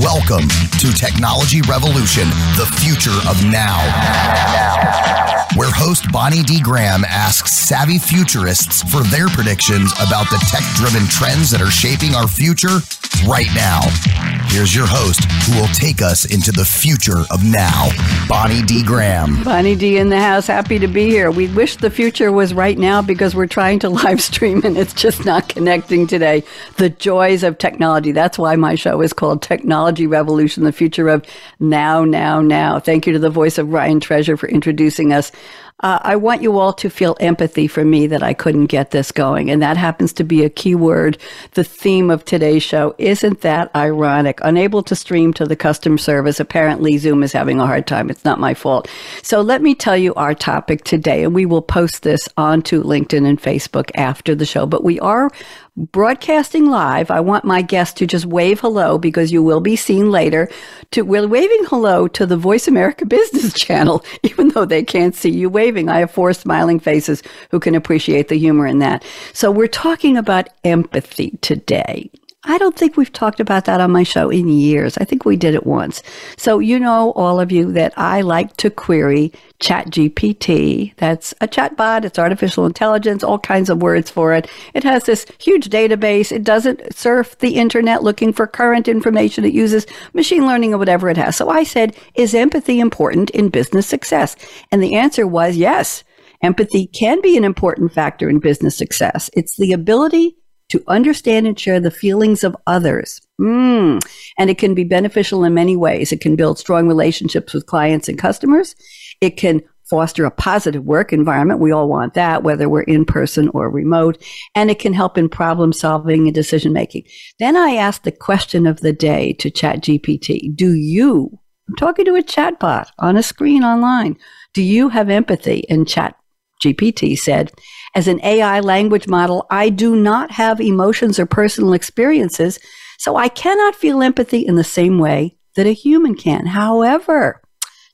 Welcome to Technology Revolution, the future of now. Where host Bonnie D. Graham asks savvy futurists for their predictions about the tech driven trends that are shaping our future right now. Here's your host who will take us into the future of now, Bonnie D. Graham. Bonnie D in the house, happy to be here. We wish the future was right now because we're trying to live stream and it's just not connecting today. The joys of technology. That's why my show is called Technology Revolution, the future of now, now, now. Thank you to the voice of Ryan Treasure for introducing us. Uh, I want you all to feel empathy for me that I couldn't get this going. And that happens to be a key word, the theme of today's show. Isn't that ironic? Unable to stream to the customer service. Apparently, Zoom is having a hard time. It's not my fault. So let me tell you our topic today, and we will post this onto LinkedIn and Facebook after the show. But we are broadcasting live. I want my guests to just wave hello because you will be seen later. To we're waving hello to the Voice America Business Channel, even though they can't see you waving. I have four smiling faces who can appreciate the humor in that. So we're talking about empathy today. I don't think we've talked about that on my show in years. I think we did it once. So you know, all of you, that I like to query ChatGPT. That's a chatbot. It's artificial intelligence, all kinds of words for it. It has this huge database. It doesn't surf the internet looking for current information. It uses machine learning or whatever it has. So I said, is empathy important in business success? And the answer was yes. Empathy can be an important factor in business success. It's the ability to understand and share the feelings of others. Mm. And it can be beneficial in many ways. It can build strong relationships with clients and customers. It can foster a positive work environment. We all want that, whether we're in person or remote. And it can help in problem solving and decision making. Then I asked the question of the day to ChatGPT. Do you, I'm talking to a chatbot on a screen online, do you have empathy? And ChatGPT said, as an AI language model, I do not have emotions or personal experiences, so I cannot feel empathy in the same way that a human can. However,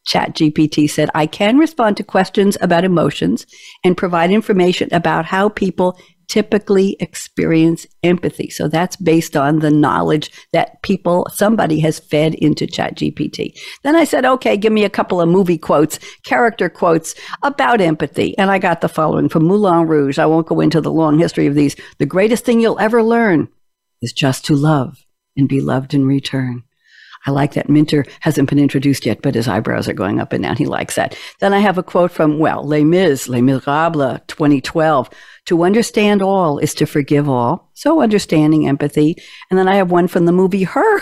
ChatGPT said, I can respond to questions about emotions and provide information about how people typically experience empathy. So that's based on the knowledge that people, somebody has fed into ChatGPT. Then I said, okay, give me a couple of movie quotes, character quotes about empathy. And I got the following from Moulin Rouge. I won't go into the long history of these. The greatest thing you'll ever learn is just to love and be loved in return. I like that. Minter hasn't been introduced yet, but his eyebrows are going up and down. He likes that. Then I have a quote from, well, Les Mis, Les Miserables, 2012. To understand all is to forgive all. So understanding empathy. And then I have one from the movie Her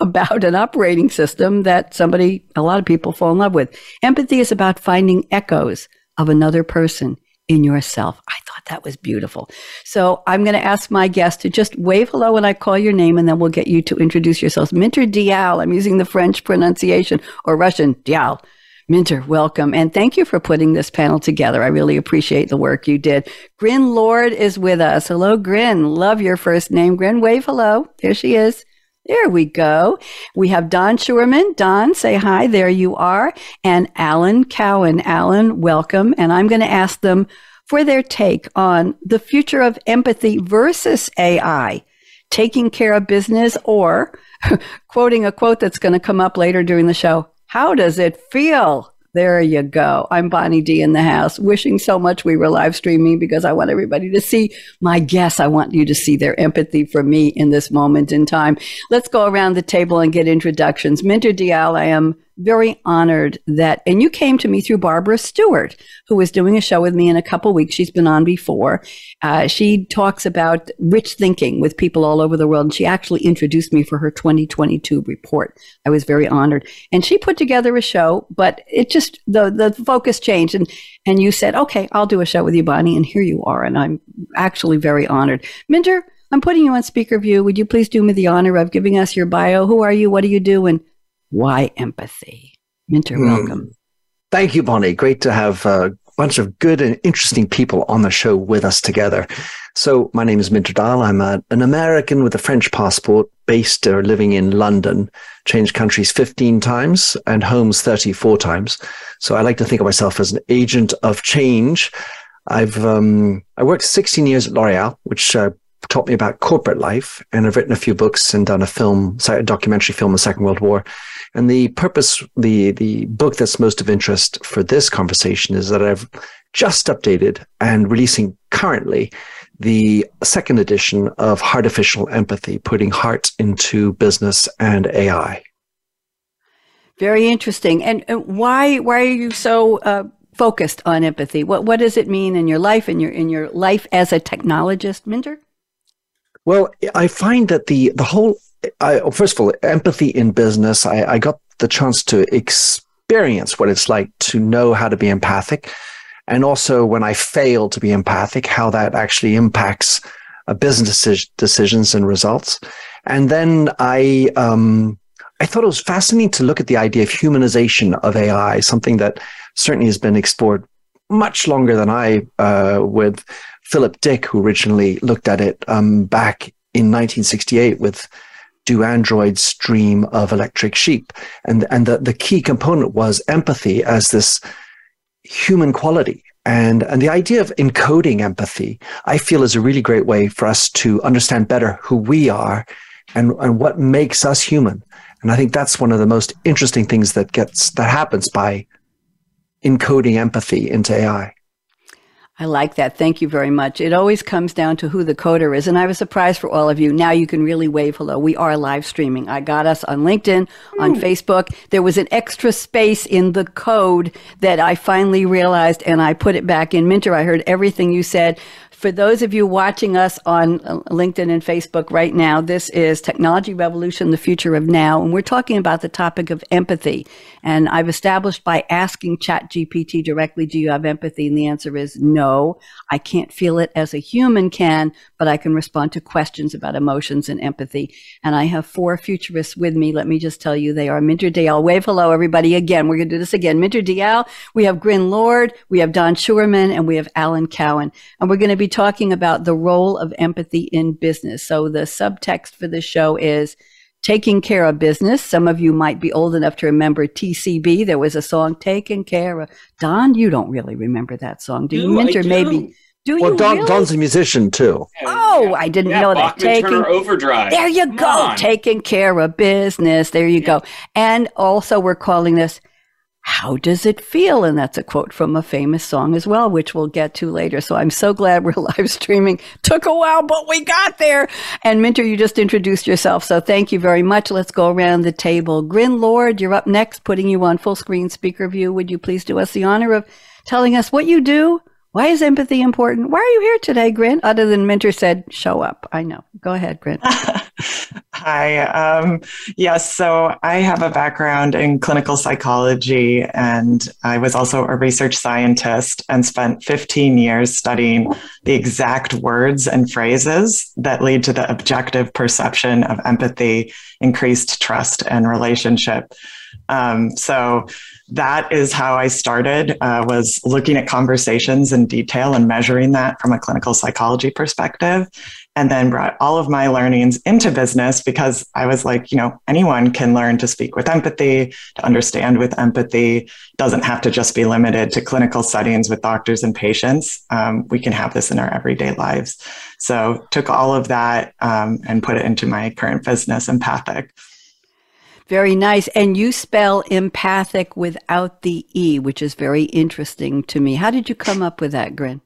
about an operating system that somebody, a lot of people fall in love with. Empathy is about finding echoes of another person in yourself. I thought that was beautiful. So I'm going to ask my guest to just wave hello when I call your name, and then we'll get you to introduce yourselves. Minter Dial. I'm using the French pronunciation or Russian Dial. Minter, welcome. And thank you for putting this panel together. I really appreciate the work you did. Grin Lord is with us. Hello, Grin. Love your first name. Grin, wave hello. There she is. There we go. We have Don Schuerman. Don, say hi. There you are. And Alan Cowen. Alan, welcome. And I'm going to ask them for their take on the future of empathy versus AI, taking care of business or quoting a quote that's going to come up later during the show how does it feel? There you go. I'm Bonnie D in the house, wishing so much we were live streaming because I want everybody to see my guests. I want you to see their empathy for me in this moment in time. Let's go around the table and get introductions. Minter Dial, I am very honored that, and you came to me through Barbara Stewart, who was doing a show with me in a couple weeks. She's been on before. Uh, she talks about rich thinking with people all over the world, and she actually introduced me for her 2022 report. I was very honored, and she put together a show, but it just the the focus changed, and and you said, okay, I'll do a show with you, Bonnie, and here you are, and I'm actually very honored, Minter. I'm putting you on speaker view. Would you please do me the honor of giving us your bio? Who are you? What do you do? And why empathy? Minter, mm. welcome. Thank you, Bonnie. Great to have a bunch of good and interesting people on the show with us together. So, my name is Minter Dial. I'm a, an American with a French passport based or living in London, changed countries 15 times and homes 34 times. So, I like to think of myself as an agent of change. I've um, I worked 16 years at L'Oreal, which uh, taught me about corporate life, and I've written a few books and done a film, a documentary film, the Second World War. And the purpose, the the book that's most of interest for this conversation is that I've just updated and releasing currently the second edition of Heartificial Empathy, putting heart into business and AI. Very interesting. And why why are you so uh, focused on empathy? What what does it mean in your life in your in your life as a technologist, Minter? Well, I find that the the whole I, first of all, empathy in business. I, I got the chance to experience what it's like to know how to be empathic and also when I fail to be empathic, how that actually impacts uh, business decisions and results. And then I, um, I thought it was fascinating to look at the idea of humanization of AI, something that certainly has been explored much longer than I, uh, with Philip Dick, who originally looked at it um, back in 1968 with do androids dream of electric sheep? And, and the, the key component was empathy as this human quality. And, and the idea of encoding empathy, I feel is a really great way for us to understand better who we are and, and what makes us human. And I think that's one of the most interesting things that gets, that happens by encoding empathy into AI. I like that. Thank you very much. It always comes down to who the coder is. And I was surprised for all of you. Now you can really wave hello. We are live streaming. I got us on LinkedIn, on mm. Facebook. There was an extra space in the code that I finally realized and I put it back in. Minter, I heard everything you said. For those of you watching us on uh, LinkedIn and Facebook right now, this is Technology Revolution, the Future of Now. And we're talking about the topic of empathy. And I've established by asking ChatGPT directly, do you have empathy? And the answer is no. I can't feel it as a human can, but I can respond to questions about emotions and empathy. And I have four futurists with me. Let me just tell you, they are Minter Dial. Wave hello, everybody. Again, we're going to do this again. Minter Dial. We have Grin Lord. We have Don Schuerman and we have Alan Cowen. And we're going to be talking about the role of empathy in business. So the subtext for the show is taking care of business. Some of you might be old enough to remember TCB. There was a song, Taking Care of. Don, you don't really remember that song, do you? Minter, maybe. Do well, Don, really? Don's a musician too. Oh, oh I didn't yeah, know that. Bachman Turner Overdrive. There you go. Taking care of business. There you yeah. go. And also, we're calling this how does it feel? And that's a quote from a famous song as well, which we'll get to later. So I'm so glad we're live streaming. Took a while, but we got there. And Minter, you just introduced yourself. So thank you very much. Let's go around the table. Grin Lord, you're up next, putting you on full screen speaker view. Would you please do us the honor of telling us what you do, why is empathy important? Why are you here today, Grin? Other than Minter said, show up. I know. Go ahead, Grin. Hi. Um, yes, so I have a background in clinical psychology, and I was also a research scientist and spent 15 years studying the exact words and phrases that lead to the objective perception of empathy, increased trust, and relationship. Um, so that is how I started. Uh, was looking at conversations in detail and measuring that from a clinical psychology perspective, and then brought all of my learnings into business because I was like, you know, anyone can learn to speak with empathy, to understand with empathy. Doesn't have to just be limited to clinical settings with doctors and patients. Um, we can have this in our everyday lives. So took all of that um, and put it into my current business, mpathic. Very nice. And you spell empathic without the E, which is very interesting to me. How did you come up with that, Grin?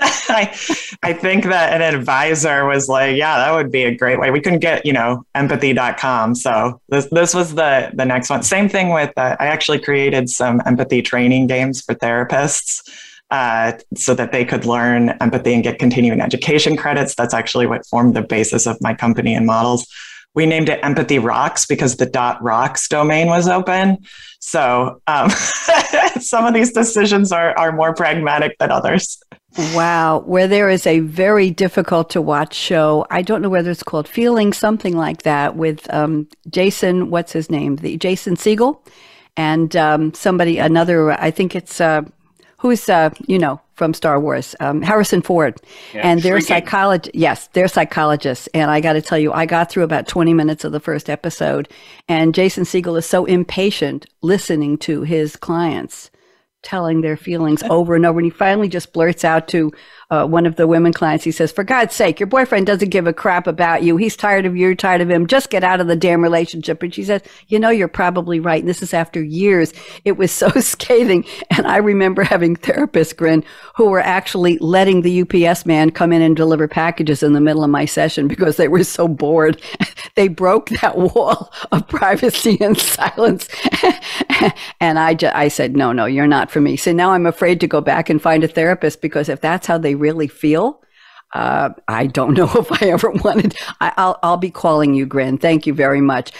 I, I think that an advisor was like, yeah, that would be a great way. We couldn't get, you know, empathy.com. So this, this was the, the next one. Same thing with, uh, I actually created some empathy training games for therapists uh, so that they could learn empathy and get continuing education credits. That's actually what formed the basis of my company and models we named it Empathy Rocks because the dot rocks domain was open. So um, some of these decisions are, are more pragmatic than others. Wow, where there is a very difficult to watch show. I don't know whether it's called Feeling, something like that, with um, Jason, what's his name? The Jason Segel and um, somebody, another, I think it's uh, who's, uh, you know, from Star Wars, um, Harrison Ford, yeah, and they're psychologists. Yes, they're psychologists. And I got to tell you, I got through about 20 minutes of the first episode, and Jason Segel is so impatient listening to his clients telling their feelings over and over. And he finally just blurts out to uh, one of the women clients, he says, For God's sake, your boyfriend doesn't give a crap about you. He's tired of you. You're tired of him. Just get out of the damn relationship. And she says, You know, you're probably right. And this is after years. It was so scathing. And I remember having therapists grin who were actually letting the UPS man come in and deliver packages in the middle of my session because they were so bored. they broke that wall of privacy and silence. and I, just, I said, No, no, you're not for me. So now I'm afraid to go back and find a therapist because if that's how they really feel. Uh, I don't know if I ever wanted. I, will I'll be calling you, Grin. Thank you very much,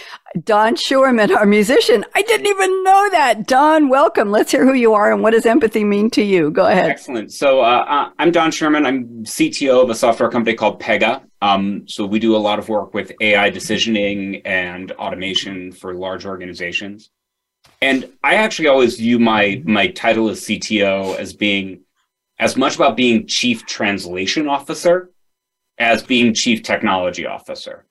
Don Schuerman, our musician. I didn't even know that. Don, welcome. Let's hear who you are and what does empathy mean to you. Go ahead. Excellent. So uh, uh I'm Don Schuerman. I'm CTO of a software company called Pega. Um, so we do a lot of work with AI decisioning and automation for large organizations. And I actually always view my my title as CTO as being as much about being chief translation officer as being chief technology officer.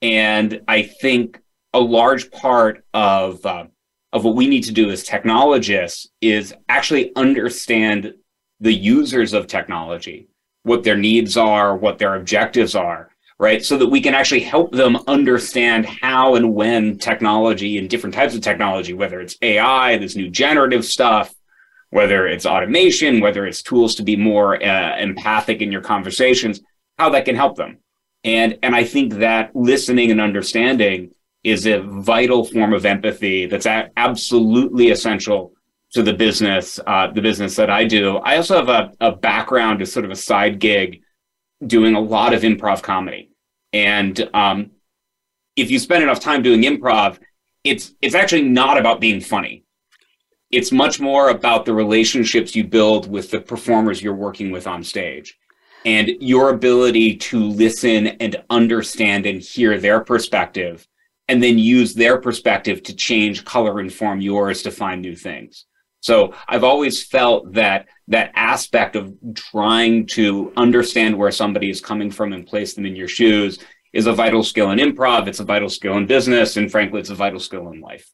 And I think a large part of uh, of what we need to do as technologists is actually understand the users of technology, what their needs are, what their objectives are, right? So that we can actually help them understand how and when technology and different types of technology, whether it's AI, this new generative stuff, whether it's automation, whether it's tools to be more uh, empathic in your conversations, how that can help them. And, and I think that listening and understanding is a vital form of empathy that's a- absolutely essential to the business, uh, the business that I do. I also have a, a background as sort of a side gig doing a lot of improv comedy. And um, if you spend enough time doing improv, it's it's actually not about being funny it's much more about the relationships you build with the performers you're working with on stage and your ability to listen and understand and hear their perspective and then use their perspective to change color inform yours to find new things so i've always felt that that aspect of trying to understand where somebody is coming from and place them in your shoes is a vital skill in improv it's a vital skill in business and frankly it's a vital skill in life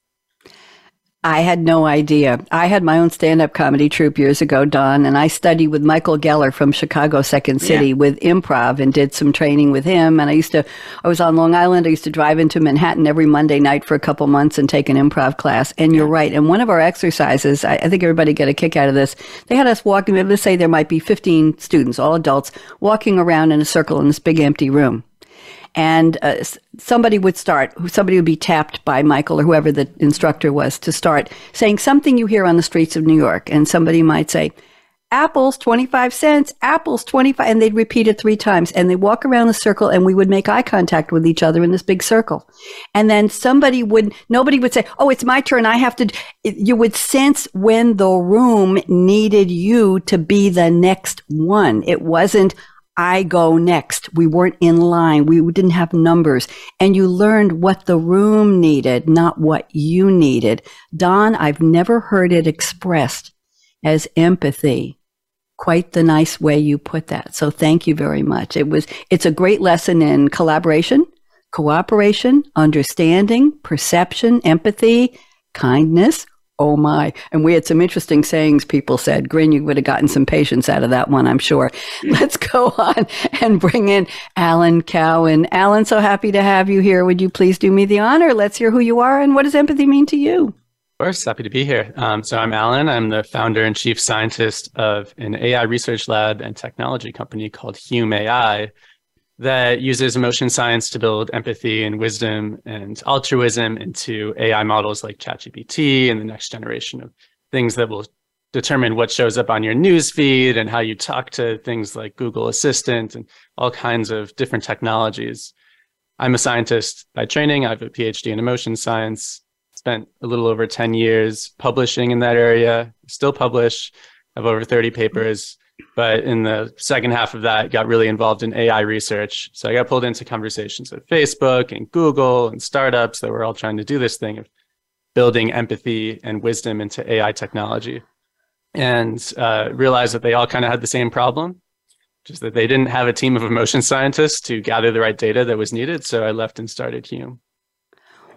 I had no idea. I had my own stand-up comedy troupe years ago, Don, and I studied with Michael Geller from Chicago Second City yeah. with improv and did some training with him. And I used to, I was on Long Island. I used to drive into Manhattan every Monday night for a couple months and take an improv class. And you're right. And one of our exercises, I, I think everybody get a kick out of this. They had us walking. Let's say there might be 15 students, all adults, walking around in a circle in this big empty room and uh, somebody would start, somebody would be tapped by Michael or whoever the instructor was to start saying something you hear on the streets of New York. And somebody might say, apples 25 cents apples 25 and they'd repeat it three times. And they walk around the circle and we would make eye contact with each other in this big circle. And then somebody would nobody would say oh it's my turn. I have to you would sense when the room needed you to be the next one. It wasn't I go next. We weren't in line. We didn't have numbers. And you learned what the room needed, not what you needed. Don, I've never heard it expressed as empathy. Quite the nice way you put that. So thank you very much. It was, it's a great lesson in collaboration, cooperation, understanding, perception, empathy, kindness, oh my. And we had some interesting sayings people said. Grin, you would have gotten some patience out of that one, I'm sure. Let's go on and bring in Alan Cowen. Alan, so happy to have you here. Would you please do me the honor? Let's hear who you are and what does empathy mean to you? Of course, happy to be here. Um, so I'm Alan. I'm the founder and chief scientist of an AI research lab and technology company called Hume AI, that uses emotion science to build empathy and wisdom and altruism into AI models like ChatGPT and the next generation of things that will determine what shows up on your news feed and how you talk to things like Google Assistant and all kinds of different technologies. I'm a scientist by training. I have a PhD in emotion science. Spent a little over 10 years publishing in that area, still publish, have over 30 papers but in the second half of that got really involved in ai research so i got pulled into conversations with facebook and google and startups that were all trying to do this thing of building empathy and wisdom into ai technology and uh, realized that they all kind of had the same problem, just that they didn't have a team of emotion scientists to gather the right data that was needed. So I left and started Hume.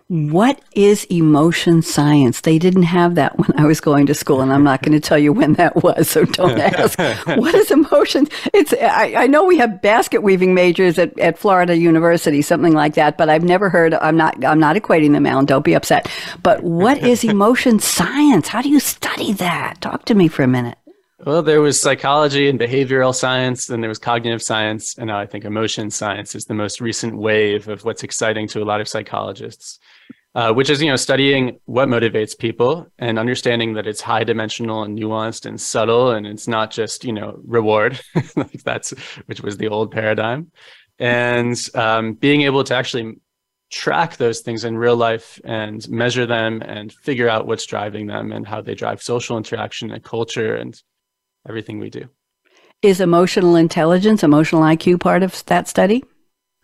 What is emotion science? They didn't have that when I was going to school, and I'm not going to tell you when that was, so don't ask. what is emotion? It's I, I, know we have basket weaving majors at, at Florida University, something like that, but I've never heard. I'm not I'm not equating them, Alan. Don't be upset. But what is emotion science? How do you study that? Talk to me for a minute. Well, there was psychology and behavioral science, then there was cognitive science, and now I think emotion science is the most recent wave of what's exciting to a lot of psychologists uh, which is you know studying what motivates people and understanding that it's high dimensional and nuanced and subtle and it's not just you know reward. Like that's which was the old paradigm. And um, being able to actually track those things in real life and measure them and figure out what's driving them and how they drive social interaction and culture and everything we do. Is emotional intelligence emotional iq part of that study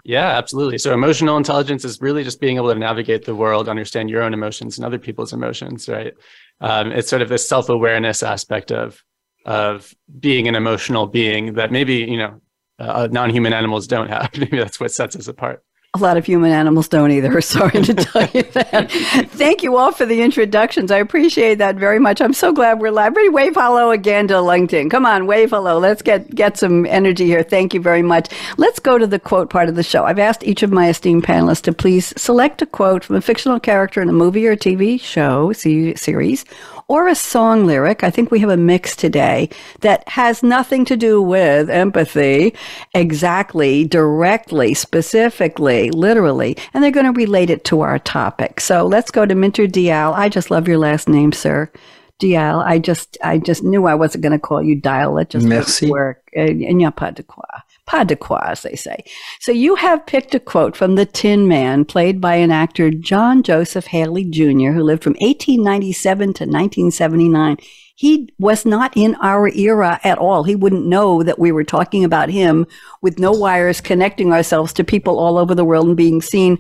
yeah, absolutely. So emotional intelligence is really just being able to navigate the world, understand your own emotions and other people's emotions, right? Um, it's sort of this self-awareness aspect of of being an emotional being that maybe you know uh, non-human animals don't have. maybe that's what sets us apart. A lot of human animals don't either. Sorry to tell you that. Thank you all for the introductions. I appreciate that very much. I'm so glad we're live. Everybody wave hello again to LinkedIn. Come on, wave hello. Let's get, get some energy here. Thank you very much. Let's go to the quote part of the show. I've asked each of my esteemed panelists to please select a quote from a fictional character in a movie or TV show series or a song lyric. I think we have a mix today that has nothing to do with empathy exactly, directly, specifically, literally, and they're going to relate it to our topic. So let's go to Minter Dial. I just love your last name, sir. Dial. I just, I just knew I wasn't going to call you Dial. It just Merci. work. Il n'y a pas de quoi pas de quoi, as they say. So you have picked a quote from The Tin Man, played by an actor, John Joseph Haley Jr., who lived from 1897 to 1979. He was not in our era at all. He wouldn't know that we were talking about him with no wires connecting ourselves to people all over the world and being seen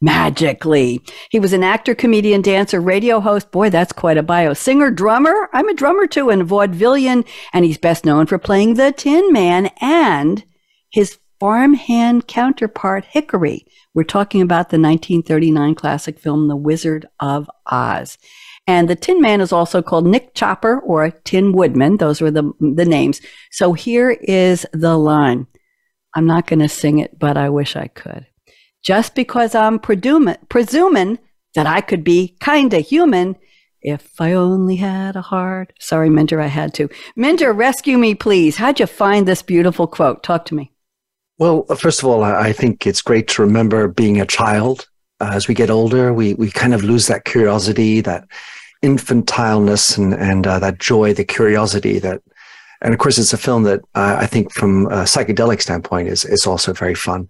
magically. He was an actor, comedian, dancer, radio host. Boy, that's quite a bio. Singer, drummer. I'm a drummer too, and a vaudevillian. And he's best known for playing the Tin Man and his farmhand counterpart, Hickory. We're talking about the 1939 classic film, The Wizard of Oz. And the Tin Man is also called Nick Chopper or Tin Woodman. Those were the, the names. So here is the line. I'm not going to sing it, but I wish I could. Just because I'm presuming, that I could be kind of human if I only had a heart. Sorry, Minter, I had to. Minter, rescue me, please. How'd you find this beautiful quote? Talk to me. Well, first of all, I think it's great to remember being a child. Uh, as we get older, we, we kind of lose that curiosity, that infantileness, and, and uh, that joy, the curiosity that, and of course, it's a film that uh, I think from a psychedelic standpoint is, is also very fun.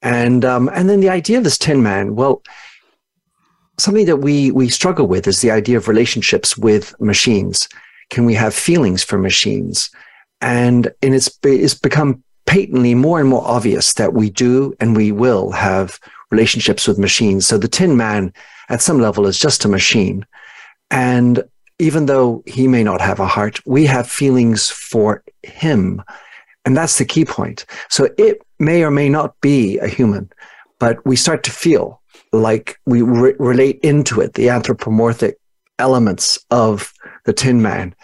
And, um, and then the idea of this Tin Man, well, something that we, we struggle with is the idea of relationships with machines. Can we have feelings for machines? And, and it's, it's become patently more and more obvious that we do and we will have relationships with machines. So the Tin Man, at some level, is just a machine. And even though he may not have a heart, we have feelings for him. And that's the key point. So it may or may not be a human, but we start to feel like we re- relate into it, the anthropomorphic elements of the Tin Man.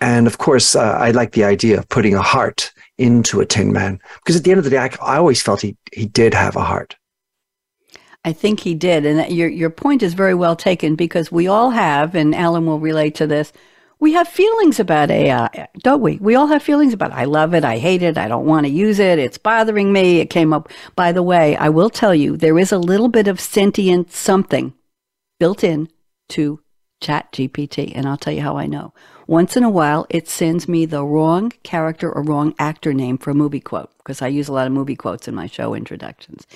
And of course, uh, I like the idea of putting a heart into a Tin Man because at the end of the day, I, I always felt he he did have a heart. I think he did, and your your point is very well taken because we all have, and Alan will relate to this. We have feelings about AI, don't we? We all have feelings about it. I love it. I hate it. I don't want to use it. It's bothering me. It came up. By the way, I will tell you, there is a little bit of sentient something built in to Chat GPT, and I'll tell you how I know. Once in a while, it sends me the wrong character or wrong actor name for a movie quote because I use a lot of movie quotes in my show introductions.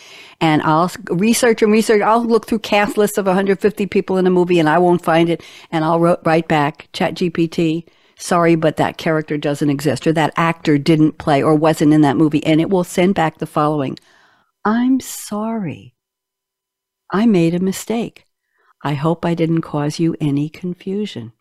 And I'll research and research. I'll look through cast lists of 150 people in a movie and I won't find it. And I'll write back, Chat GPT, sorry, but that character doesn't exist or that actor didn't play or wasn't in that movie. And it will send back the following I'm sorry. I made a mistake. I hope I didn't cause you any confusion.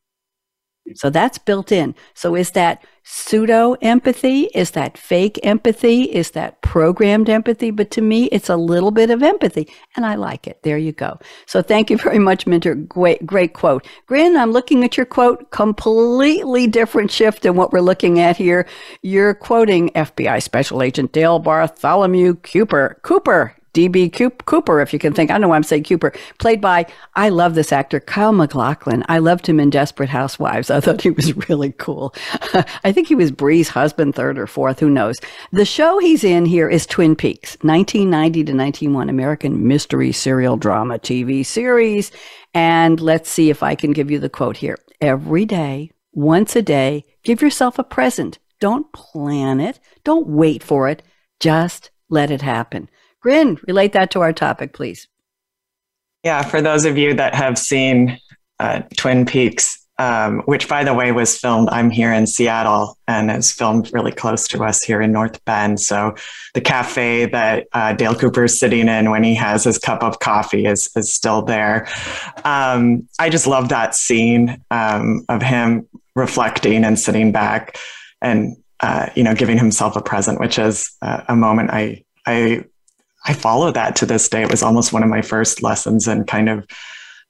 So that's built in. So is that pseudo empathy? Is that fake empathy? Is that programmed empathy? But to me, it's a little bit of empathy and I like it. There you go. So thank you very much, Minter. Great, great quote. Grin, I'm looking at your quote, completely different shift than what we're looking at here. You're quoting FBI Special Agent Dale Bartholomew Cooper. Cooper, DB Cooper, if you can think. I don't know why I'm saying Cooper, played by, I love this actor, Kyle MacLachlan. I loved him in Desperate Housewives. I thought he was really cool. I think he was Bree's husband, third or fourth, who knows. The show he's in here is Twin Peaks, 1990 to 1991 American mystery serial drama TV series. And let's see if I can give you the quote here. Every day, once a day, give yourself a present. Don't plan it. Don't wait for it. Just let it happen. Grin, relate that to our topic, please. Yeah, for those of you that have seen uh, Twin Peaks, um, which by the way was filmed, I'm here in Seattle and is filmed really close to us here in North Bend. So the cafe that uh, Dale Cooper is sitting in when he has his cup of coffee is, is still there. Um, I just love that scene um, of him reflecting and sitting back and uh, you know giving himself a present, which is a moment I I I follow that to this day. It was almost one of my first lessons in kind of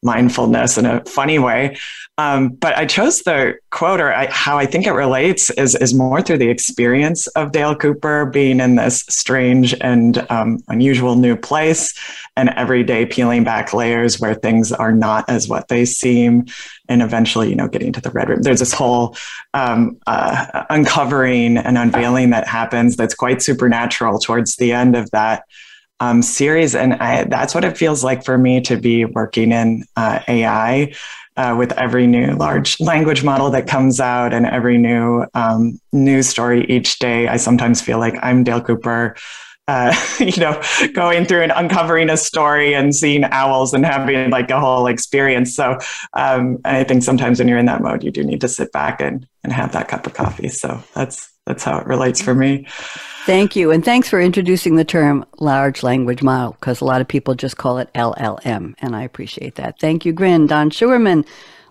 mindfulness in a funny way. Um, but I chose the quote, or I, how I think it relates, is is more through the experience of Dale Cooper being in this strange and um, unusual new place, and every day peeling back layers where things are not as what they seem, and eventually, you know, getting to the red room. There's this whole um, uh, uncovering and unveiling that happens that's quite supernatural towards the end of that um, series. And I, that's what it feels like for me to be working in uh, AI. Uh, with every new large language model that comes out and every new um, news story each day, I sometimes feel like I'm Dale Cooper, uh, you know, going through and uncovering a story and seeing owls and having like a whole experience. So um, I think sometimes when you're in that mode, you do need to sit back and, and have that cup of coffee. So that's that's how it relates for mm-hmm. me. Thank you. And thanks for introducing the term large language model because a lot of people just call it LLM. And I appreciate that. Thank you, Grin. Don Schuerman.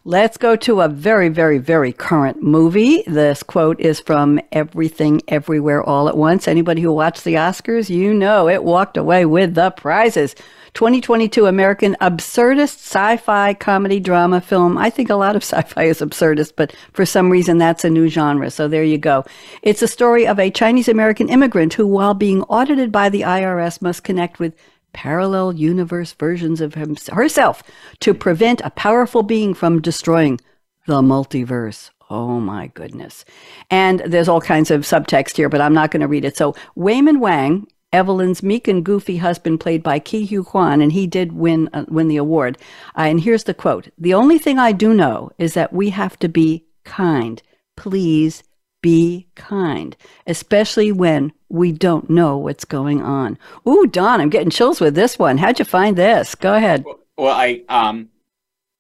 Let's go to a very, very, very current movie. This quote is from Everything Everywhere All at Once. Anybody who watched the Oscars, you know it walked away with the prizes. 2022 American absurdist sci-fi comedy drama film. I think a lot of sci-fi is absurdist, but for some reason that's a new genre. So there you go. It's a story of a Chinese American immigrant who, while being audited by the IRS, must connect with parallel universe versions of him, herself to prevent a powerful being from destroying the multiverse. Oh my goodness. And there's all kinds of subtext here, but I'm not going to read it. So Waymond Wang Evelyn's meek and goofy husband, played by Ke Huy Quan, and he did win uh, win the award. Uh, and here's the quote: "The only thing I do know is that we have to be kind. Please be kind, especially when we don't know what's going on." Ooh, Don, I'm getting chills with this one. How'd you find this? Go ahead. Well, I um,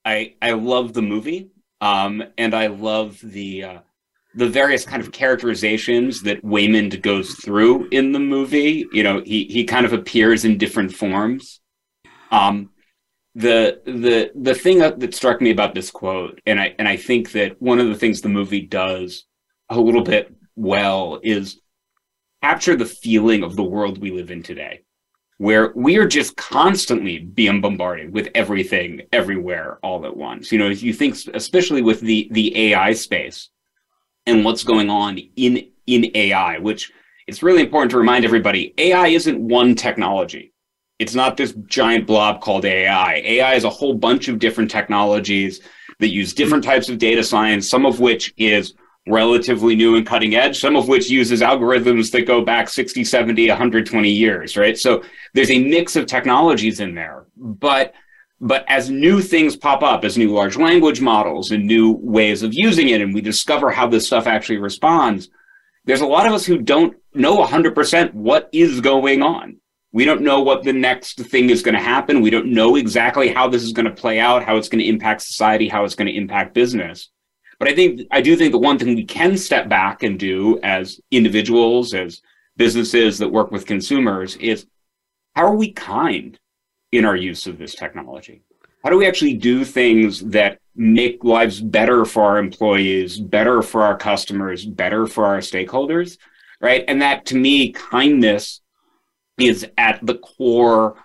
I I love the movie, um, and I love the. Uh, the various kind of characterizations that Waymond goes through in the movie. You know, he he kind of appears in different forms. Um, the the the thing that, struck me about this quote, and I and I think that one of the things the movie does a little bit well is capture the feeling of the world we live in today, where we are just constantly being bombarded with everything, everywhere, all at once. You know, if you think, especially with the the AI space and what's going on in in AI, which it's really important to remind everybody AI isn't one technology. It's not this giant blob called AI. AI is a whole bunch of different technologies that use different types of data science, some of which is relatively new and cutting edge, some of which uses algorithms that go back 60, 70, 120 years, right? So there's a mix of technologies in there. But but as new things pop up, as new large language models and new ways of using it, and we discover how this stuff actually responds, there's a lot of us who don't know 100% what is going on. We don't know what the next thing is going to happen. We don't know exactly how this is going to play out, how it's going to impact society, how it's going to impact business. But I think, I do think the one thing we can step back and do as individuals, as businesses that work with consumers is how are we kind in our use of this technology. how do we actually do things that make lives better for our employees, better for our customers, better for our stakeholders, right? And that to me, kindness is at the core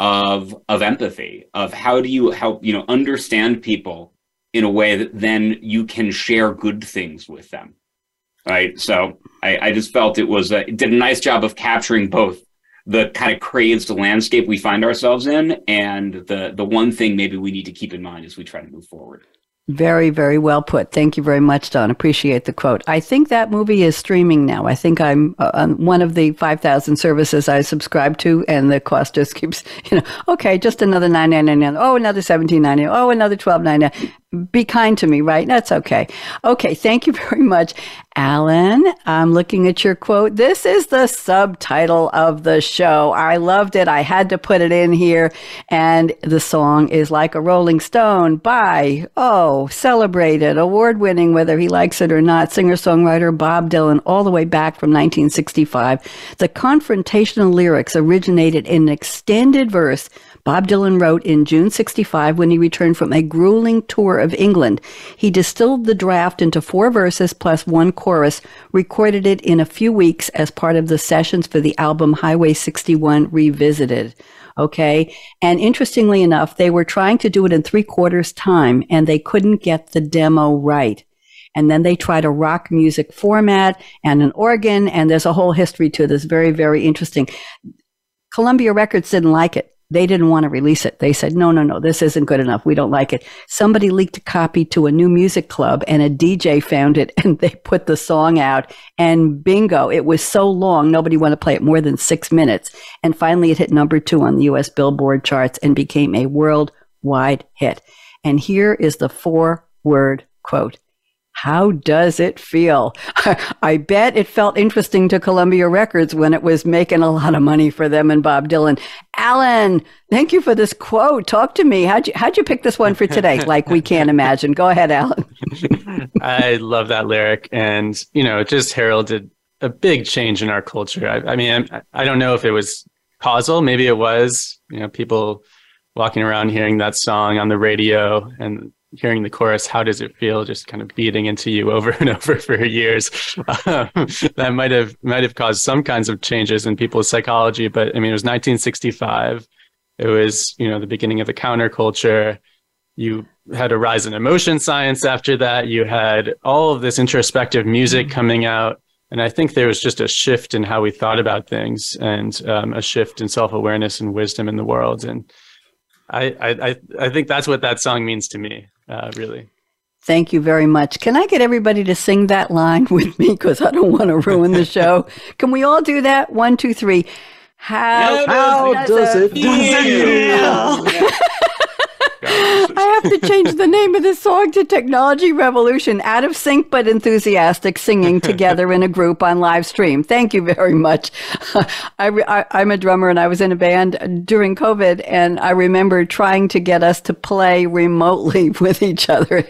of of empathy of how do you help you know understand people in a way that then you can share good things with them right so i, I just felt it was a, it did a nice job of capturing both the kind of crazed landscape we find ourselves in and the the one thing maybe we need to keep in mind as we try to move forward very, very well put. Thank you very much, Don. Appreciate the quote. I think that movie is streaming now. I think I'm uh, on one of the 5,000 services I subscribe to, and the cost just keeps, you know, okay, just another nine ninety nine. Oh, another seventeen ninety. Oh, another twelve ninety be kind to me, right? That's okay. Okay, thank you very much. Alan, I'm looking at your quote. This is the subtitle of the show. I loved it. I had to put it in here. And the song is Like a Rolling Stone by, oh, celebrated, award winning, whether he likes it or not, singer songwriter Bob Dylan, all the way back from 1965. The confrontational lyrics originated in an extended verse Bob Dylan wrote in June 65 when he returned from a grueling tour of England. He distilled the draft into four verses plus one chorus, recorded it in a few weeks as part of the sessions for the album Highway 61 Revisited. Okay. And interestingly enough, they were trying to do it in three quarters time and they couldn't get the demo right. And then they tried a rock music format and an organ, and there's a whole history to this. Very, very interesting. Columbia Records didn't like it. They didn't want to release it. They said, no, no, no, this isn't good enough. We don't like it. Somebody leaked a copy to a new music club and a DJ found it and they put the song out and bingo, it was so long. Nobody wanted to play it more than six minutes. And finally it hit number two on the US Billboard charts and became a worldwide hit. And here is the four word quote. How does it feel? I bet it felt interesting to Columbia Records when it was making a lot of money for them and Bob Dylan. Alan, thank you for this quote. Talk to me. How'd you how'd you pick this one for today? Like we can't imagine. Go ahead, Alan. I love that lyric, and you know, it just heralded a big change in our culture. I, I mean, I, I don't know if it was causal. Maybe it was. You know, people walking around hearing that song on the radio and hearing the chorus, how does it feel? Just kind of beating into you over and over for years. Um, that might have might have caused some kinds of changes in people's psychology. But I mean, it was 1965. It was you know the beginning of the counterculture. You had a rise in emotion science after that. You had all of this introspective music mm-hmm. coming out. And I think there was just a shift in how we thought about things and um, a shift in self awareness and wisdom in the world. And I, I, I think that's what that song means to me uh, really. Thank you very much. Can I get everybody to sing that line with me? Because I don't want to ruin the show. Can we all do that? One, two, three. How, how does, does, it, feel? Does it feel? I have to change the name of the song to Technology Revolution. Out of sync but enthusiastic singing together in a group on live stream. Thank you very much. I, am a drummer and I was in a band during COVID and I remember trying to get us to play remotely with each other.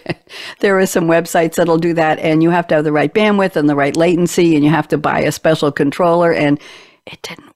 there are some websites that'll do that and you have to have the right bandwidth and the right latency and you have to buy a special controller and it didn't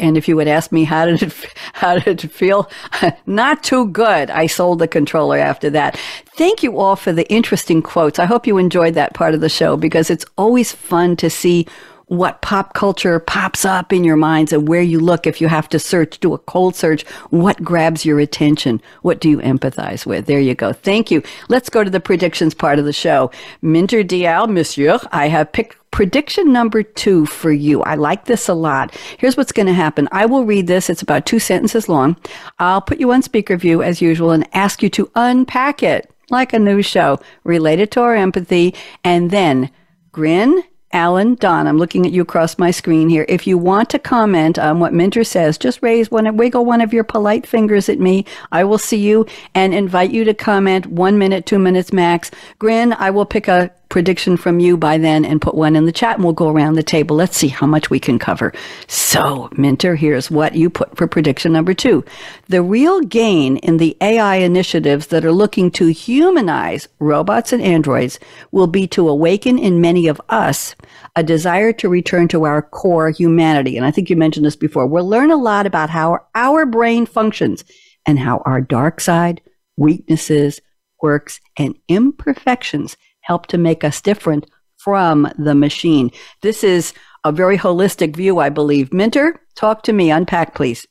and if you would ask me how did it how did it feel, not too good. I sold the controller after that. Thank you all for the interesting quotes. I hope you enjoyed that part of the show because it's always fun to see what pop culture pops up in your minds and where you look if you have to search, do a cold search. What grabs your attention? What do you empathize with? There you go. Thank you. Let's go to the predictions part of the show. Minter Dial, monsieur, I have picked prediction number two for you. I like this a lot. Here's what's going to happen. I will read this. It's about two sentences long. I'll put you on speaker view as usual and ask you to unpack it like a news show related to our empathy and then grin Alan, Don, I'm looking at you across my screen here. If you want to comment on what Minter says, just raise one, and wiggle one of your polite fingers at me. I will see you and invite you to comment one minute, two minutes max. Grin, I will pick a prediction from you by then and put one in the chat and we'll go around the table. Let's see how much we can cover. So, Minter, here's what you put for prediction number two. The real gain in the AI initiatives that are looking to humanize robots and androids will be to awaken in many of us a desire to return to our core humanity. And I think you mentioned this before. We'll learn a lot about how our brain functions and how our dark side weaknesses, quirks, and imperfections help to make us different from the machine. This is a very holistic view, I believe. Minter, talk to me. Unpack, please.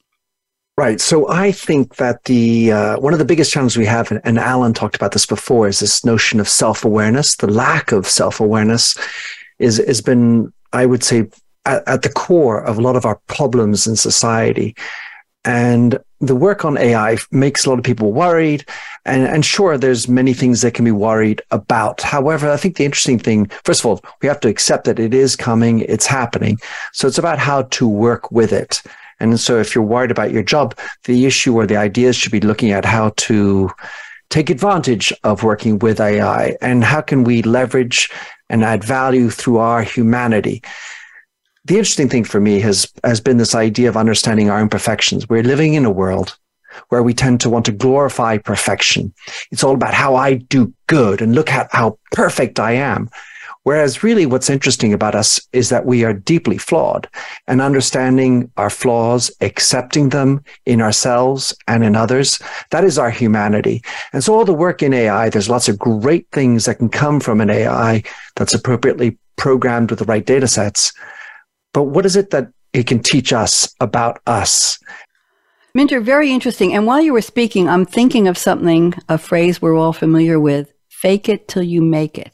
Right. So I think that the uh, one of the biggest challenges we have, and Alan talked about this before, is this notion of self awareness. The lack of self awareness is has been, I would say, at, at, the core of a lot of our problems in society. And the work on AI makes a lot of people worried. And, and sure, there's many things that can be worried about. However, I think the interesting thing, first of all, we have to accept that it is coming, it's happening. So it's about how to work with it. And so if you're worried about your job, the issue or the ideas should be looking at how to take advantage of working with AI and how can we leverage and add value through our humanity. The interesting thing for me has, has been this idea of understanding our imperfections. We're living in a world where we tend to want to glorify perfection. It's all about how I do good and look at how perfect I am. Whereas really what's interesting about us is that we are deeply flawed and understanding our flaws, accepting them in ourselves and in others. That is our humanity. And so all the work in AI, there's lots of great things that can come from an AI that's appropriately programmed with the right data sets. But what is it that it can teach us about us? Minter, very interesting. And while you were speaking, I'm thinking of something, a phrase we're all familiar with fake it till you make it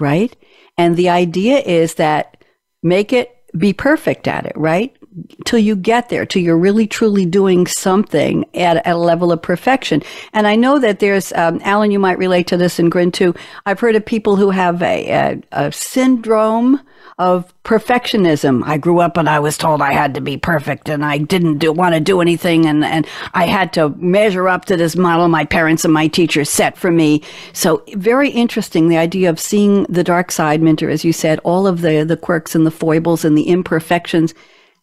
right? And the idea is that make it be perfect at it, right? Till you get there, till you're really truly doing something at, at a level of perfection. And I know that there's, um, Alan, you might relate to this in Grin too. I've heard of people who have a, a, a syndrome of perfectionism. I grew up and I was told I had to be perfect and I didn't do, want to do anything and, and I had to measure up to this model my parents and my teachers set for me. So very interesting, the idea of seeing the dark side, Minter, as you said, all of the, the quirks and the foibles and the imperfections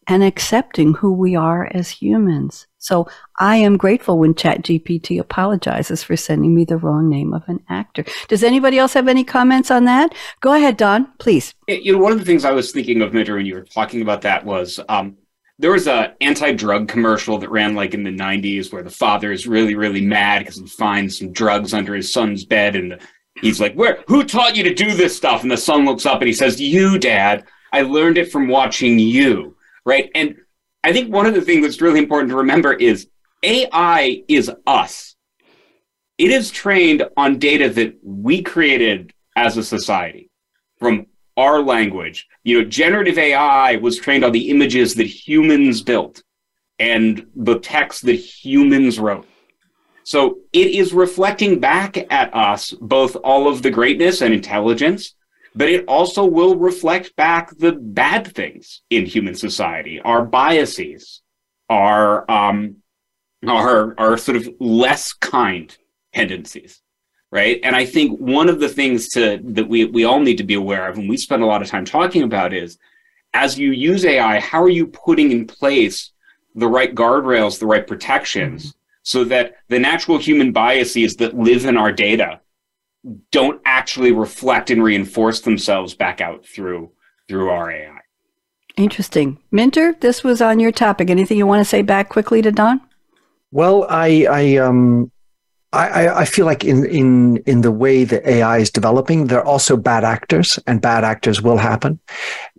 and accepting who we are as humans. So I am grateful when ChatGPT apologizes for sending me the wrong name of an actor. Does anybody else have any comments on that? Go ahead, Don, please. You know, one of the things I was thinking of, Minter, when you were talking about that was um, there was a anti-drug commercial that ran like in the 90s where the father is really, really mad because he finds some drugs under his son's bed and he's like, "Where? Who taught you to do this stuff?" And the son looks up and he says, "You, Dad. I learned it from watching you." Right? And I think one of the things that's really important to remember is AI is us. It is trained on data that we created as a society from our language. You know, generative AI was trained on the images that humans built and the text that humans wrote. So it is reflecting back at us both all of the greatness and intelligence but it also will reflect back the bad things in human society, our biases, our um, our our sort of less kind tendencies, right? And I think one of the things to that we we all need to be aware of, and we spend a lot of time talking about, is as you use AI, how are you putting in place the right guardrails, the right protections, mm-hmm. so that the natural human biases that live in our data don't actually reflect and reinforce themselves back out through through our AI. Interesting. Minter, this was on your topic. Anything you want to say back quickly to Don? Well, I, I um I, I feel like in, in in the way that AI is developing, there are also bad actors, and bad actors will happen,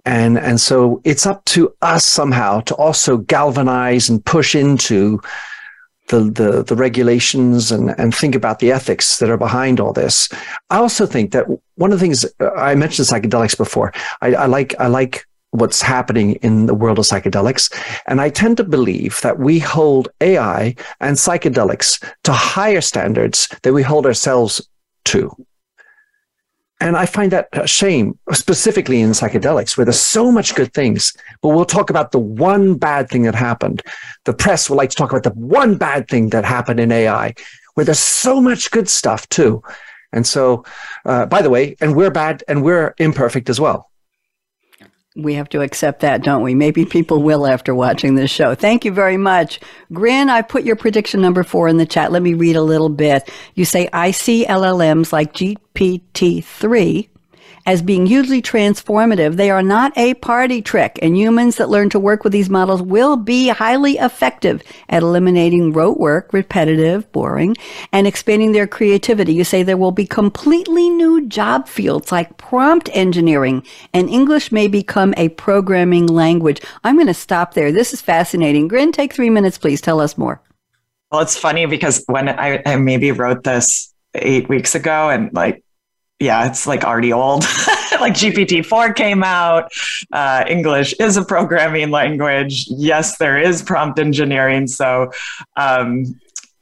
and and so it's up to us somehow to also galvanize and push into the, the, the regulations and, and think about the ethics that are behind all this. I also think that one of the things uh, I mentioned psychedelics before. I, I like I like what's happening in the world of psychedelics, and I tend to believe that we hold AI and psychedelics to higher standards than we hold ourselves to. And I find that a shame, specifically in psychedelics, where there's so much good things, but we'll talk about the one bad thing that happened. The press will like to talk about the one bad thing that happened in AI, where there's so much good stuff too. And so, uh, by the way, and we're bad and we're imperfect as well we have to accept that, don't we? Maybe people will after watching this show. Thank you very much. Grin, I put your prediction number four in the chat. Let me read a little bit. You say, I see LLMs like GPT-3 as being hugely transformative. They are not a party trick, and humans that learn to work with these models will be highly effective at eliminating rote work, repetitive, boring, and expanding their creativity. You say there will be completely new job fields like prompt engineering, and English may become a programming language. I'm going to stop there. This is fascinating. Grin, take three minutes, please. Tell us more. Well, it's funny because when I, I maybe wrote this eight weeks ago and like yeah, it's like already old. like GPT 4 came out. Uh, English is a programming language. Yes, there is prompt engineering. So, um,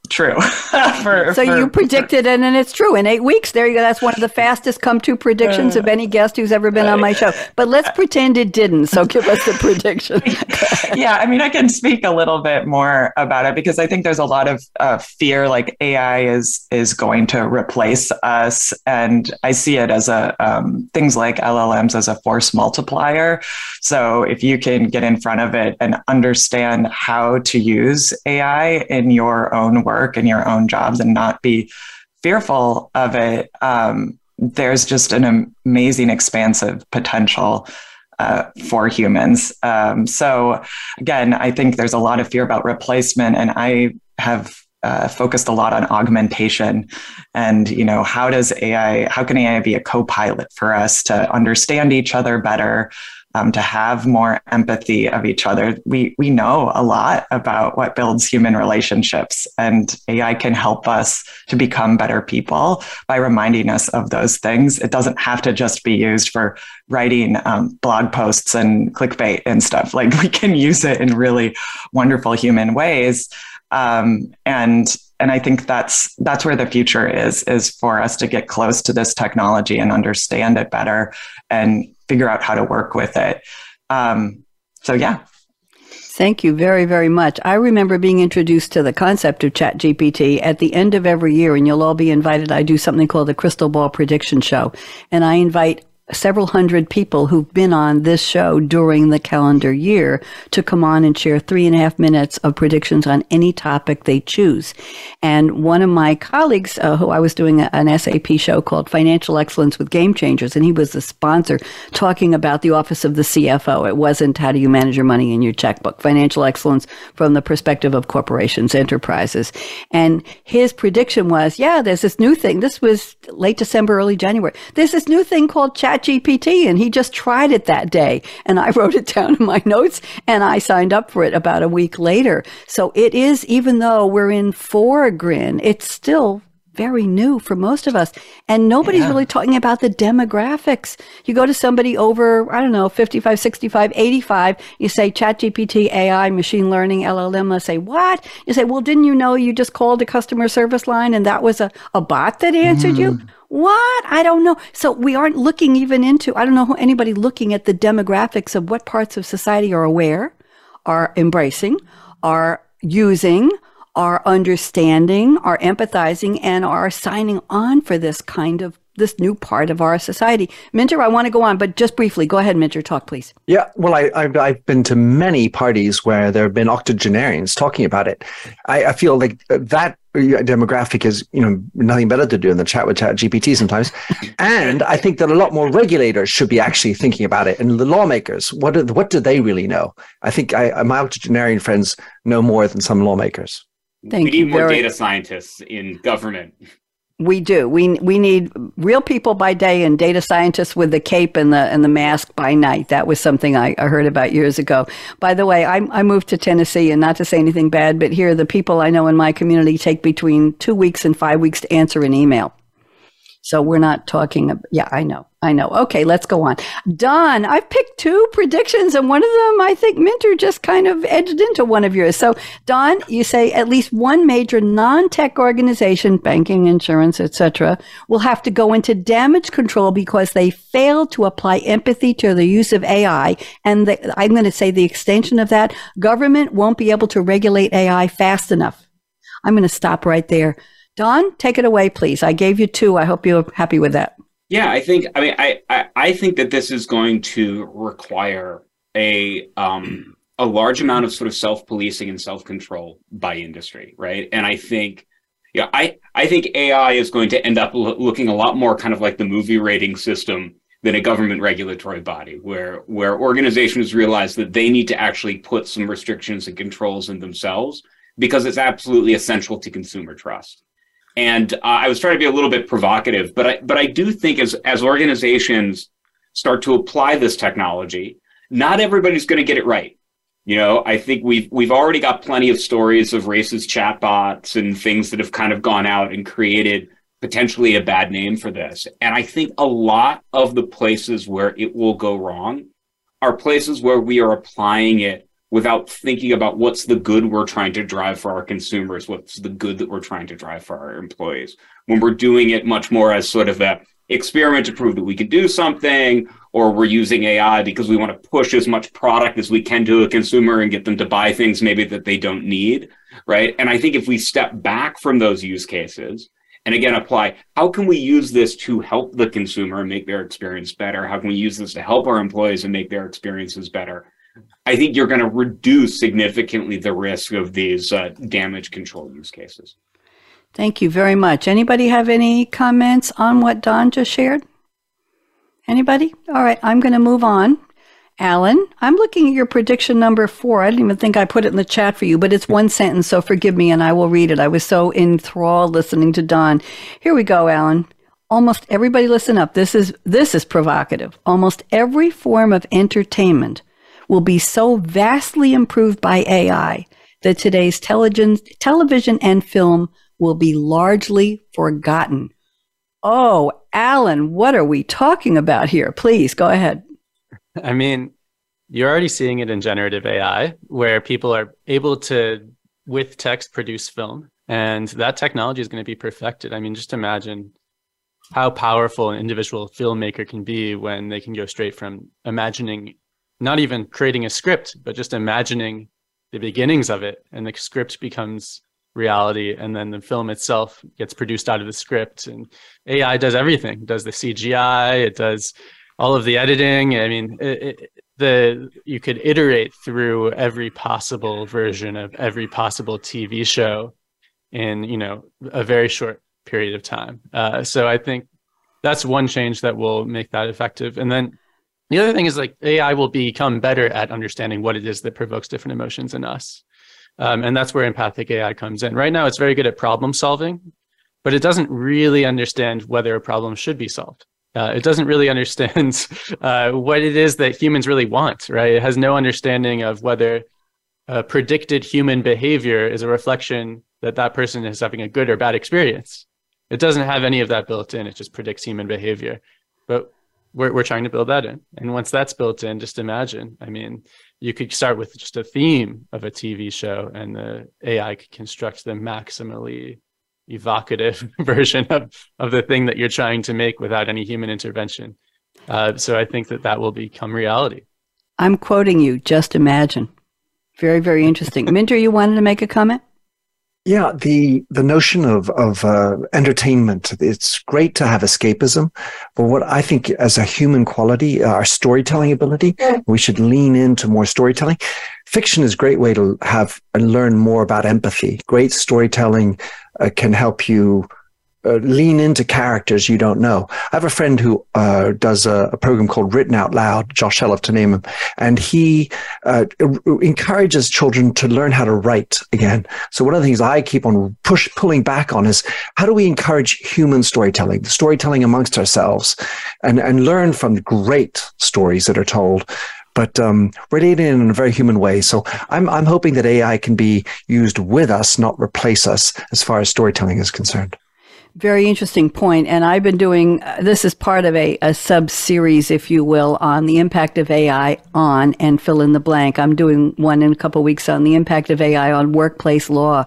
true. for, so for, you predicted for, it and it's true. In eight weeks, there you go. That's one of the fastest come to predictions uh, of any guest who's ever been on my show. But let's pretend it didn't. So give us the prediction. yeah, I mean, I can speak a little bit more about it because I think there's a lot of uh, fear like AI is is going to replace us. And I see it as a um, things like LLMs as a force multiplier. So if you can get in front of it and understand how to use AI in your own work, work and your own jobs and not be fearful of it, um, there's just an amazing expansive potential uh, for humans. Um, so again, I think there's a lot of fear about replacement, and I have uh, focused a lot on augmentation and you know how does ai how can ai be a co-pilot for us to understand each other better um, to have more empathy of each other. We we know a lot about what builds human relationships, and AI can help us to become better people by reminding us of those things. It doesn't have to just be used for writing um, blog posts and clickbait and stuff. Like we can use it in really wonderful human ways, um, and and I think that's that's where the future is is for us to get close to this technology and understand it better and figure out how to work with it. Um, so yeah. Thank you very, very much. I remember being introduced to the concept of ChatGPT at the end of every year, and you'll all be invited. I do something called the Crystal Ball Prediction Show, and I invite several hundred people who've been on this show during the calendar year to come on and share three and a half minutes of predictions on any topic they choose. And one of my colleagues, uh, who I was doing a, an SAP show called Financial Excellence with Game Changers, and he was the sponsor talking about the office of the CFO. It wasn't how do you manage your money in your checkbook, financial excellence from the perspective of corporations, enterprises. And his prediction was, yeah, there's this new thing. This was late December, early January. There's this new thing called chat GPT and he just tried it that day. And I wrote it down in my notes and I signed up for it about a week later. So it is, even though we're in Grin, it's still very new for most of us. And nobody's yeah. really talking about the demographics. You go to somebody over, I don't know, 55, 65, 85, you say ChatGPT, AI, machine learning, LLM, they say, what? You say, well, didn't you know you just called a customer service line and that was a, a bot that answered mm. you? What? I don't know. So we aren't looking even into, I don't know anybody looking at the demographics of what parts of society are aware, are embracing, are using, are understanding, are empathizing, and are signing on for this kind of this new part of our society. Minter, I want to go on, but just briefly, go ahead, Minter, talk, please. Yeah, well, I, have I've been to many parties where there have been octogenarians talking about it. I, I feel like uh, that demographic is you know nothing better to do than chat with chat gpt sometimes. And i think that a lot more regulators should be actually thinking about it. And the lawmakers what do, what do they really know? I think I, my octogenarian friends know more than some lawmakers. Thank we need more very- data scientists in government we do. We we need real people by day and data scientists with the cape and the and the mask by night. That was something I, I heard about years ago. By the way, I, I moved to Tennessee, and not to say anything bad, but here the people I know in my community take between two weeks and five weeks to answer an email. So we're not talking. About, yeah, I know. I know. Okay, let's go on. Don, I've picked two predictions, and one of them I think Minter just kind of edged into one of yours. So, Don, you say at least one major non-tech organization, banking, insurance, etc., will have to go into damage control because they failed to apply empathy to the use of AI. And the, I'm going to say the extension of that, government won't be able to regulate AI fast enough. I'm going to stop right there. Don, take it away, please. I gave you two. I hope you're happy with that. Yeah, I think. I mean, I I, I think that this is going to require a um a large amount of sort of self policing and self control by industry, right? And I think. Yeah, I, I think AI is going to end up lo- looking a lot more kind of like the movie rating system than a government regulatory body where where organizations realize that they need to actually put some restrictions and controls in themselves because it's absolutely essential to consumer trust. And uh, I was trying to be a little bit provocative, but I but I do think as as organizations start to apply this technology, not everybody's going to get it right. You know, I think we've we've already got plenty of stories of racist chatbots and things that have kind of gone out and created potentially a bad name for this. And I think a lot of the places where it will go wrong are places where we are applying it without thinking about what's the good we're trying to drive for our consumers, what's the good that we're trying to drive for our employees. When we're doing it much more as sort of a experiment to prove that we can do something, or we're using AI because we want to push as much product as we can to a consumer and get them to buy things maybe that they don't need, right? And I think if we step back from those use cases and again apply how can we use this to help the consumer and make their experience better how can we use this to help our employees and make their experiences better i think you're going to reduce significantly the risk of these uh, damage control use cases thank you very much anybody have any comments on what don just shared anybody all right i'm going to move on Alan, I'm looking at your prediction number four. I didn't even think I put it in the chat for you, but it's one sentence, so forgive me and I will read it. I was so enthralled listening to Don. Here we go, Alan. Almost everybody listen up. This is this is provocative. Almost every form of entertainment will be so vastly improved by AI that today's television, and film will be largely forgotten. Oh, Alan, what are we talking about here? Please go ahead. I mean, you're already seeing it in generative AI, where people are able to, with text, produce film. And that technology is going to be perfected. I mean, just imagine how powerful an individual filmmaker can be when they can go straight from imagining, not even creating a script, but just imagining the beginnings of it. And the script becomes reality. And then the film itself gets produced out of the script. And AI does everything, it does the CGI, it does all of the editing. I mean, it, it, the you could iterate through every possible version of every possible TV show in you know a very short period of time. Uh, so I think that's one change that will make that effective. And then the other thing is like AI will become better at understanding what it is that provokes different emotions in us. Um, and that's where empathic AI comes in. Right now, it's very good at problem solving, but it doesn't really understand whether a problem should be solved. Uh, it doesn't really understand uh, what it is that humans really want, right? It has no understanding of whether uh, predicted human behavior is a reflection that that person is having a good or bad experience. It doesn't have any of that built in. It just predicts human behavior. But we're, we're trying to build that in. And once that's built in, just imagine. I mean, you could start with just a theme of a TV show and the AI could construct the maximally evocative version of, of the thing that you're trying to make without any human intervention. Uh, so I think that that will become reality. I'm quoting you, just imagine. Very, very interesting. Minter, you wanted to make a comment? Yeah, the the notion of of uh, entertainment. It's great to have escapism, but what I think as a human quality, uh, our storytelling ability, we should lean into more storytelling. Fiction is a great way to have and learn more about empathy. Great storytelling uh, can help you uh, lean into characters you don't know. I have a friend who uh, does a, a, program called Written Out Loud, Josh Helliff to name him, and he uh, encourages children to learn how to write again. So one of the things I keep on push pulling back on is how do we encourage human storytelling, the storytelling amongst ourselves, and and learn from great stories that are told but um, in a very human way. So I'm I'm hoping that AI can be used with us, not replace us, as far as storytelling is concerned. Very interesting point. And I've been doing uh, this is part of a, a sub series, if you will, on the impact of AI on and fill in the blank. I'm doing one in a couple weeks on the impact of AI on workplace law.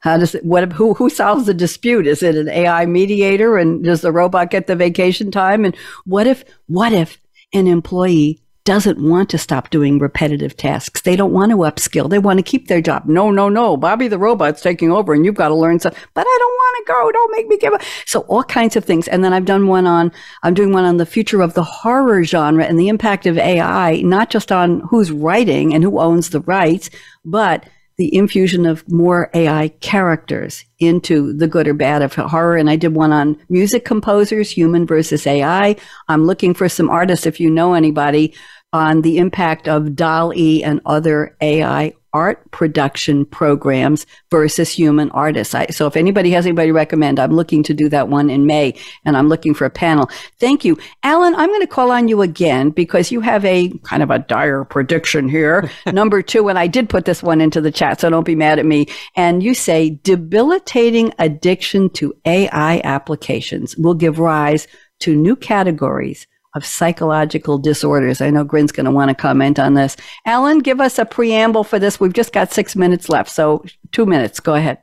How does it, what, who, who solves the dispute? Is it an AI mediator and does the robot get the vacation time? And what if, what if an employee doesn't want to stop doing repetitive tasks. They don't want to upskill. They want to keep their job. No, no, no. Bobby the robot's taking over and you've got to learn something. But I don't want to go. Don't make me give up. So all kinds of things. And then I've done one on, I'm doing one on the future of the horror genre and the impact of AI, not just on who's writing and who owns the rights, but the infusion of more AI characters into the good or bad of horror. And I did one on music composers, human versus AI. I'm looking for some artists, if you know anybody, on the impact of DALL-E and other AI art production programs versus human artists. I, so if anybody has anybody to recommend, I'm looking to do that one in May and I'm looking for a panel. Thank you. Alan, I'm going to call on you again because you have a kind of a dire prediction here. Number two, and I did put this one into the chat, so don't be mad at me. And you say debilitating addiction to AI applications will give rise to new categories of psychological disorders. I know Grin's going to want to comment on this. Alan, give us a preamble for this. We've just got six minutes left, so two minutes. Go ahead.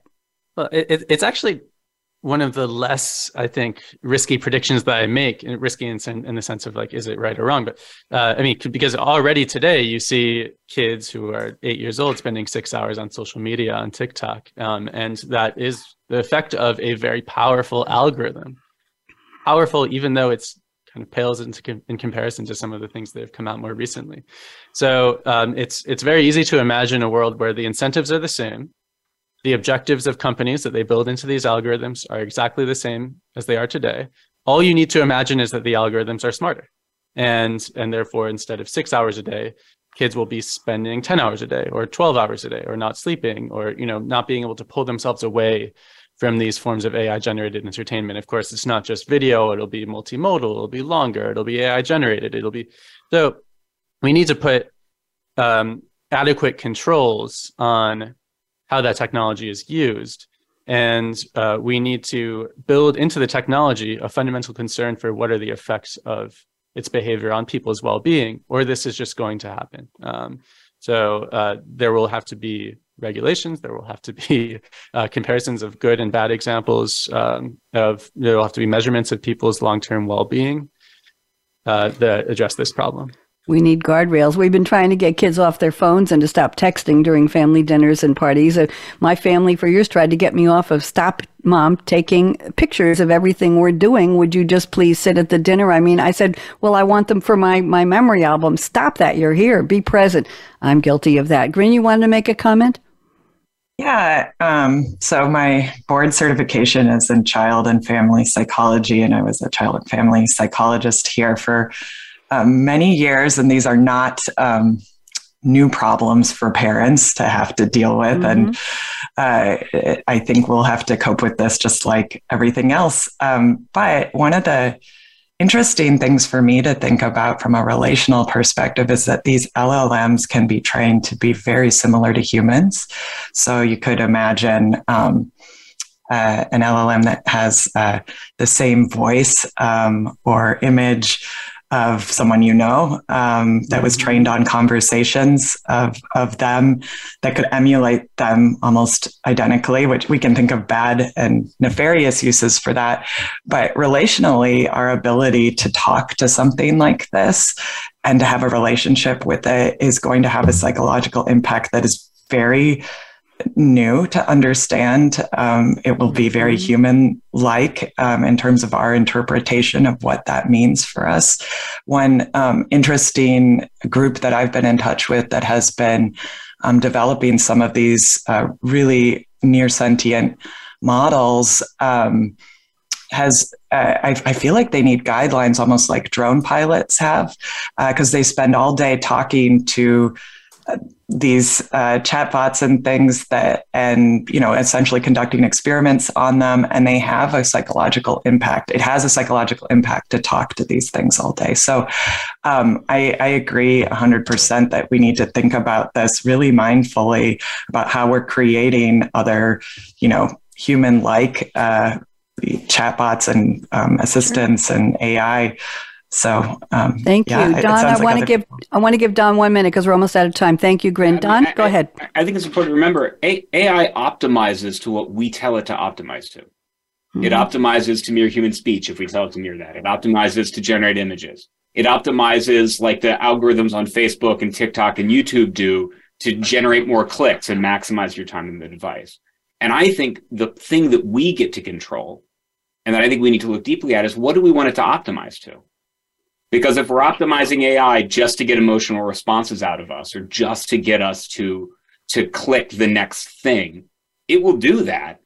Well, it, it's actually one of the less, I think, risky predictions that I make. Risky in, in the sense of like, is it right or wrong? But uh, I mean, because already today you see kids who are eight years old spending six hours on social media on TikTok, um, and that is the effect of a very powerful algorithm. Powerful, even though it's kind of pales into in comparison to some of the things that have come out more recently. So um, it's it's very easy to imagine a world where the incentives are the same, the objectives of companies that they build into these algorithms are exactly the same as they are today. All you need to imagine is that the algorithms are smarter, and and therefore instead of six hours a day, kids will be spending 10 hours a day or 12 hours a day or not sleeping or you know not being able to pull themselves away from these forms of AI generated entertainment. Of course, it's not just video, it'll be multimodal, it'll be longer, it'll be AI generated, it'll be so we need to put um, adequate controls on how that technology is used. And uh, we need to build into the technology a fundamental concern for what are the effects of its behavior on people's well being, or this is just going to happen. Um, so uh, there will have to be regulations. There will have to be uh, comparisons of good and bad examples um, of there will have to be measurements of people's long-term well-being uh, that address this problem. We need guardrails. We've been trying to get kids off their phones and to stop texting during family dinners and parties. Uh, my family for years tried to get me off of stop mom taking pictures of everything we're doing. Would you just please sit at the dinner? I mean, I said, well, I want them for my, my memory album. Stop that. You're here. Be present. I'm guilty of that. Grin, you wanted to make a comment? Yeah. Um, so my board certification is in child and family psychology, and I was a child and family psychologist here for um, many years. And these are not um, new problems for parents to have to deal with. Mm-hmm. And uh, I think we'll have to cope with this just like everything else. Um, but one of the interesting things for me to think about from a relational perspective is that these LLMs can be trained to be very similar to humans. So you could imagine um, uh, an LLM that has uh, the same voice um, or image of someone you know um, that was trained on conversations of, of them that could emulate them almost identically, which we can think of bad and nefarious uses for that. But relationally, our ability to talk to something like this and to have a relationship with it is going to have a psychological impact that is very new to understand. Um, it will be very mm-hmm. human like um, in terms of our interpretation of what that means for us. One um, interesting group that I've been in touch with that has been um, developing some of these uh, really near sentient models um, has uh, I, I, feel like they need guidelines almost like drone pilots have because uh, they spend all day talking to these uh, chatbots and things that and you know essentially conducting experiments on them and they have a psychological impact it has a psychological impact to talk to these things all day so um, I, I agree 100% that we need to think about this really mindfully about how we're creating other you know human like uh, chatbots and um, assistants sure. and ai so um, thank yeah, you, Don. I like want to give people. I want to give Don one minute because we're almost out of time. Thank you, Grin. Don, I, go ahead. I think it's important to remember AI optimizes to what we tell it to optimize to. Mm-hmm. It optimizes to mirror human speech if we tell it to mirror that. It optimizes to generate images. It optimizes like the algorithms on Facebook and TikTok and YouTube do to generate more clicks and maximize your time in the device. And I think the thing that we get to control and that I think we need to look deeply at is what do we want it to optimize to? Because if we're optimizing AI just to get emotional responses out of us or just to get us to to click the next thing. It will do that.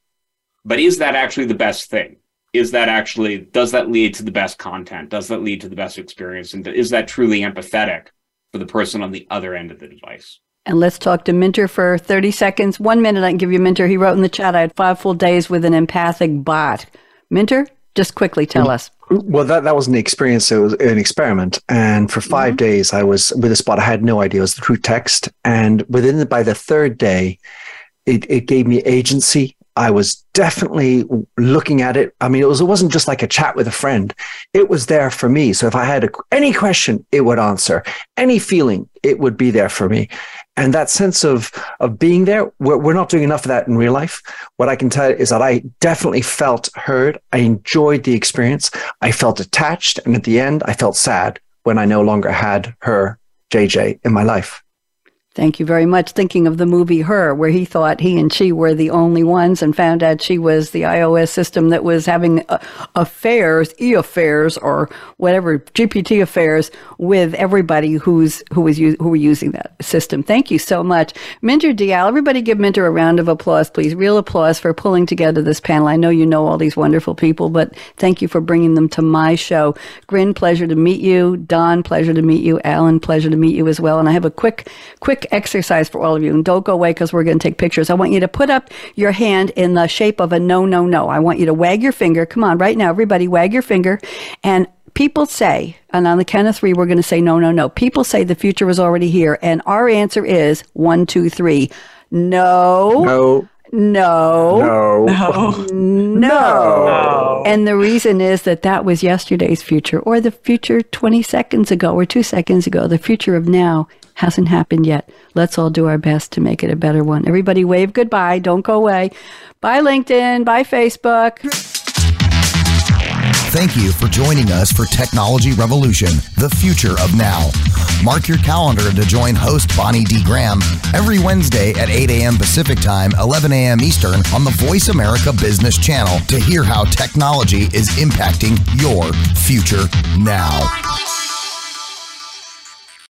But is that actually the best thing? Is that actually, does that lead to the best content? Does that lead to the best experience? And is that truly empathetic for the person on the other end of the device? And let's talk to Minter for 30 seconds. One minute, I can give you Minter. He wrote in the chat, I had five full days with an empathic bot. Minter, just quickly tell mm-hmm. us. Well, that, that was an experience. It was an experiment. And for 5 mm-hmm. days, I was with a spot. I had no idea. It was the true text. And within the, by the third day, it, it gave me agency. I was definitely looking at it. I mean, it was it wasn't just like a chat with a friend. It was there for me. So if I had a, any question, it would answer. Any feeling, it would be there for me. And that sense of of being there, we're, we're not doing enough of that in real life. What I can tell you is that I definitely felt heard. I enjoyed the experience. I felt attached, and at the end, I felt sad when I no longer had her, JJ, in my life. Thank you very much. Thinking of the movie Her, where he thought he and she were the only ones and found out she was the iOS system that was having uh, affairs, e affairs, or whatever, GPT affairs with everybody who's, who was, who were using that system. Thank you so much. Minter Dial, everybody give Minter a round of applause, please. Real applause for pulling together this panel. I know you know all these wonderful people, but thank you for bringing them to my show. Grin, pleasure to meet you. Don, pleasure to meet you. Alan, pleasure to meet you as well. And I have a quick, quick exercise for all of you. And don't go away because we're going to take pictures. I want you to put up your hand in the shape of a no, no, no. I want you to wag your finger. Come on, right now, everybody, wag your finger. And people say, and on the count of three, we're going to say no, no, no. People say the future is already here. And our answer is one, two, three. No. No. No. No. No. No. And the reason is that that was yesterday's future or the future 20 seconds ago or two seconds ago. The future of now hasn't happened yet. Let's all do our best to make it a better one. Everybody wave goodbye. Don't go away. Bye, LinkedIn. Bye, Facebook. Thank you for joining us for Technology Revolution, the future of now. Mark your calendar to join host Bonnie D. Graham every Wednesday at 8 a.m. Pacific Time, 11 a.m. Eastern on the Voice America Business Channel to hear how technology is impacting your future now.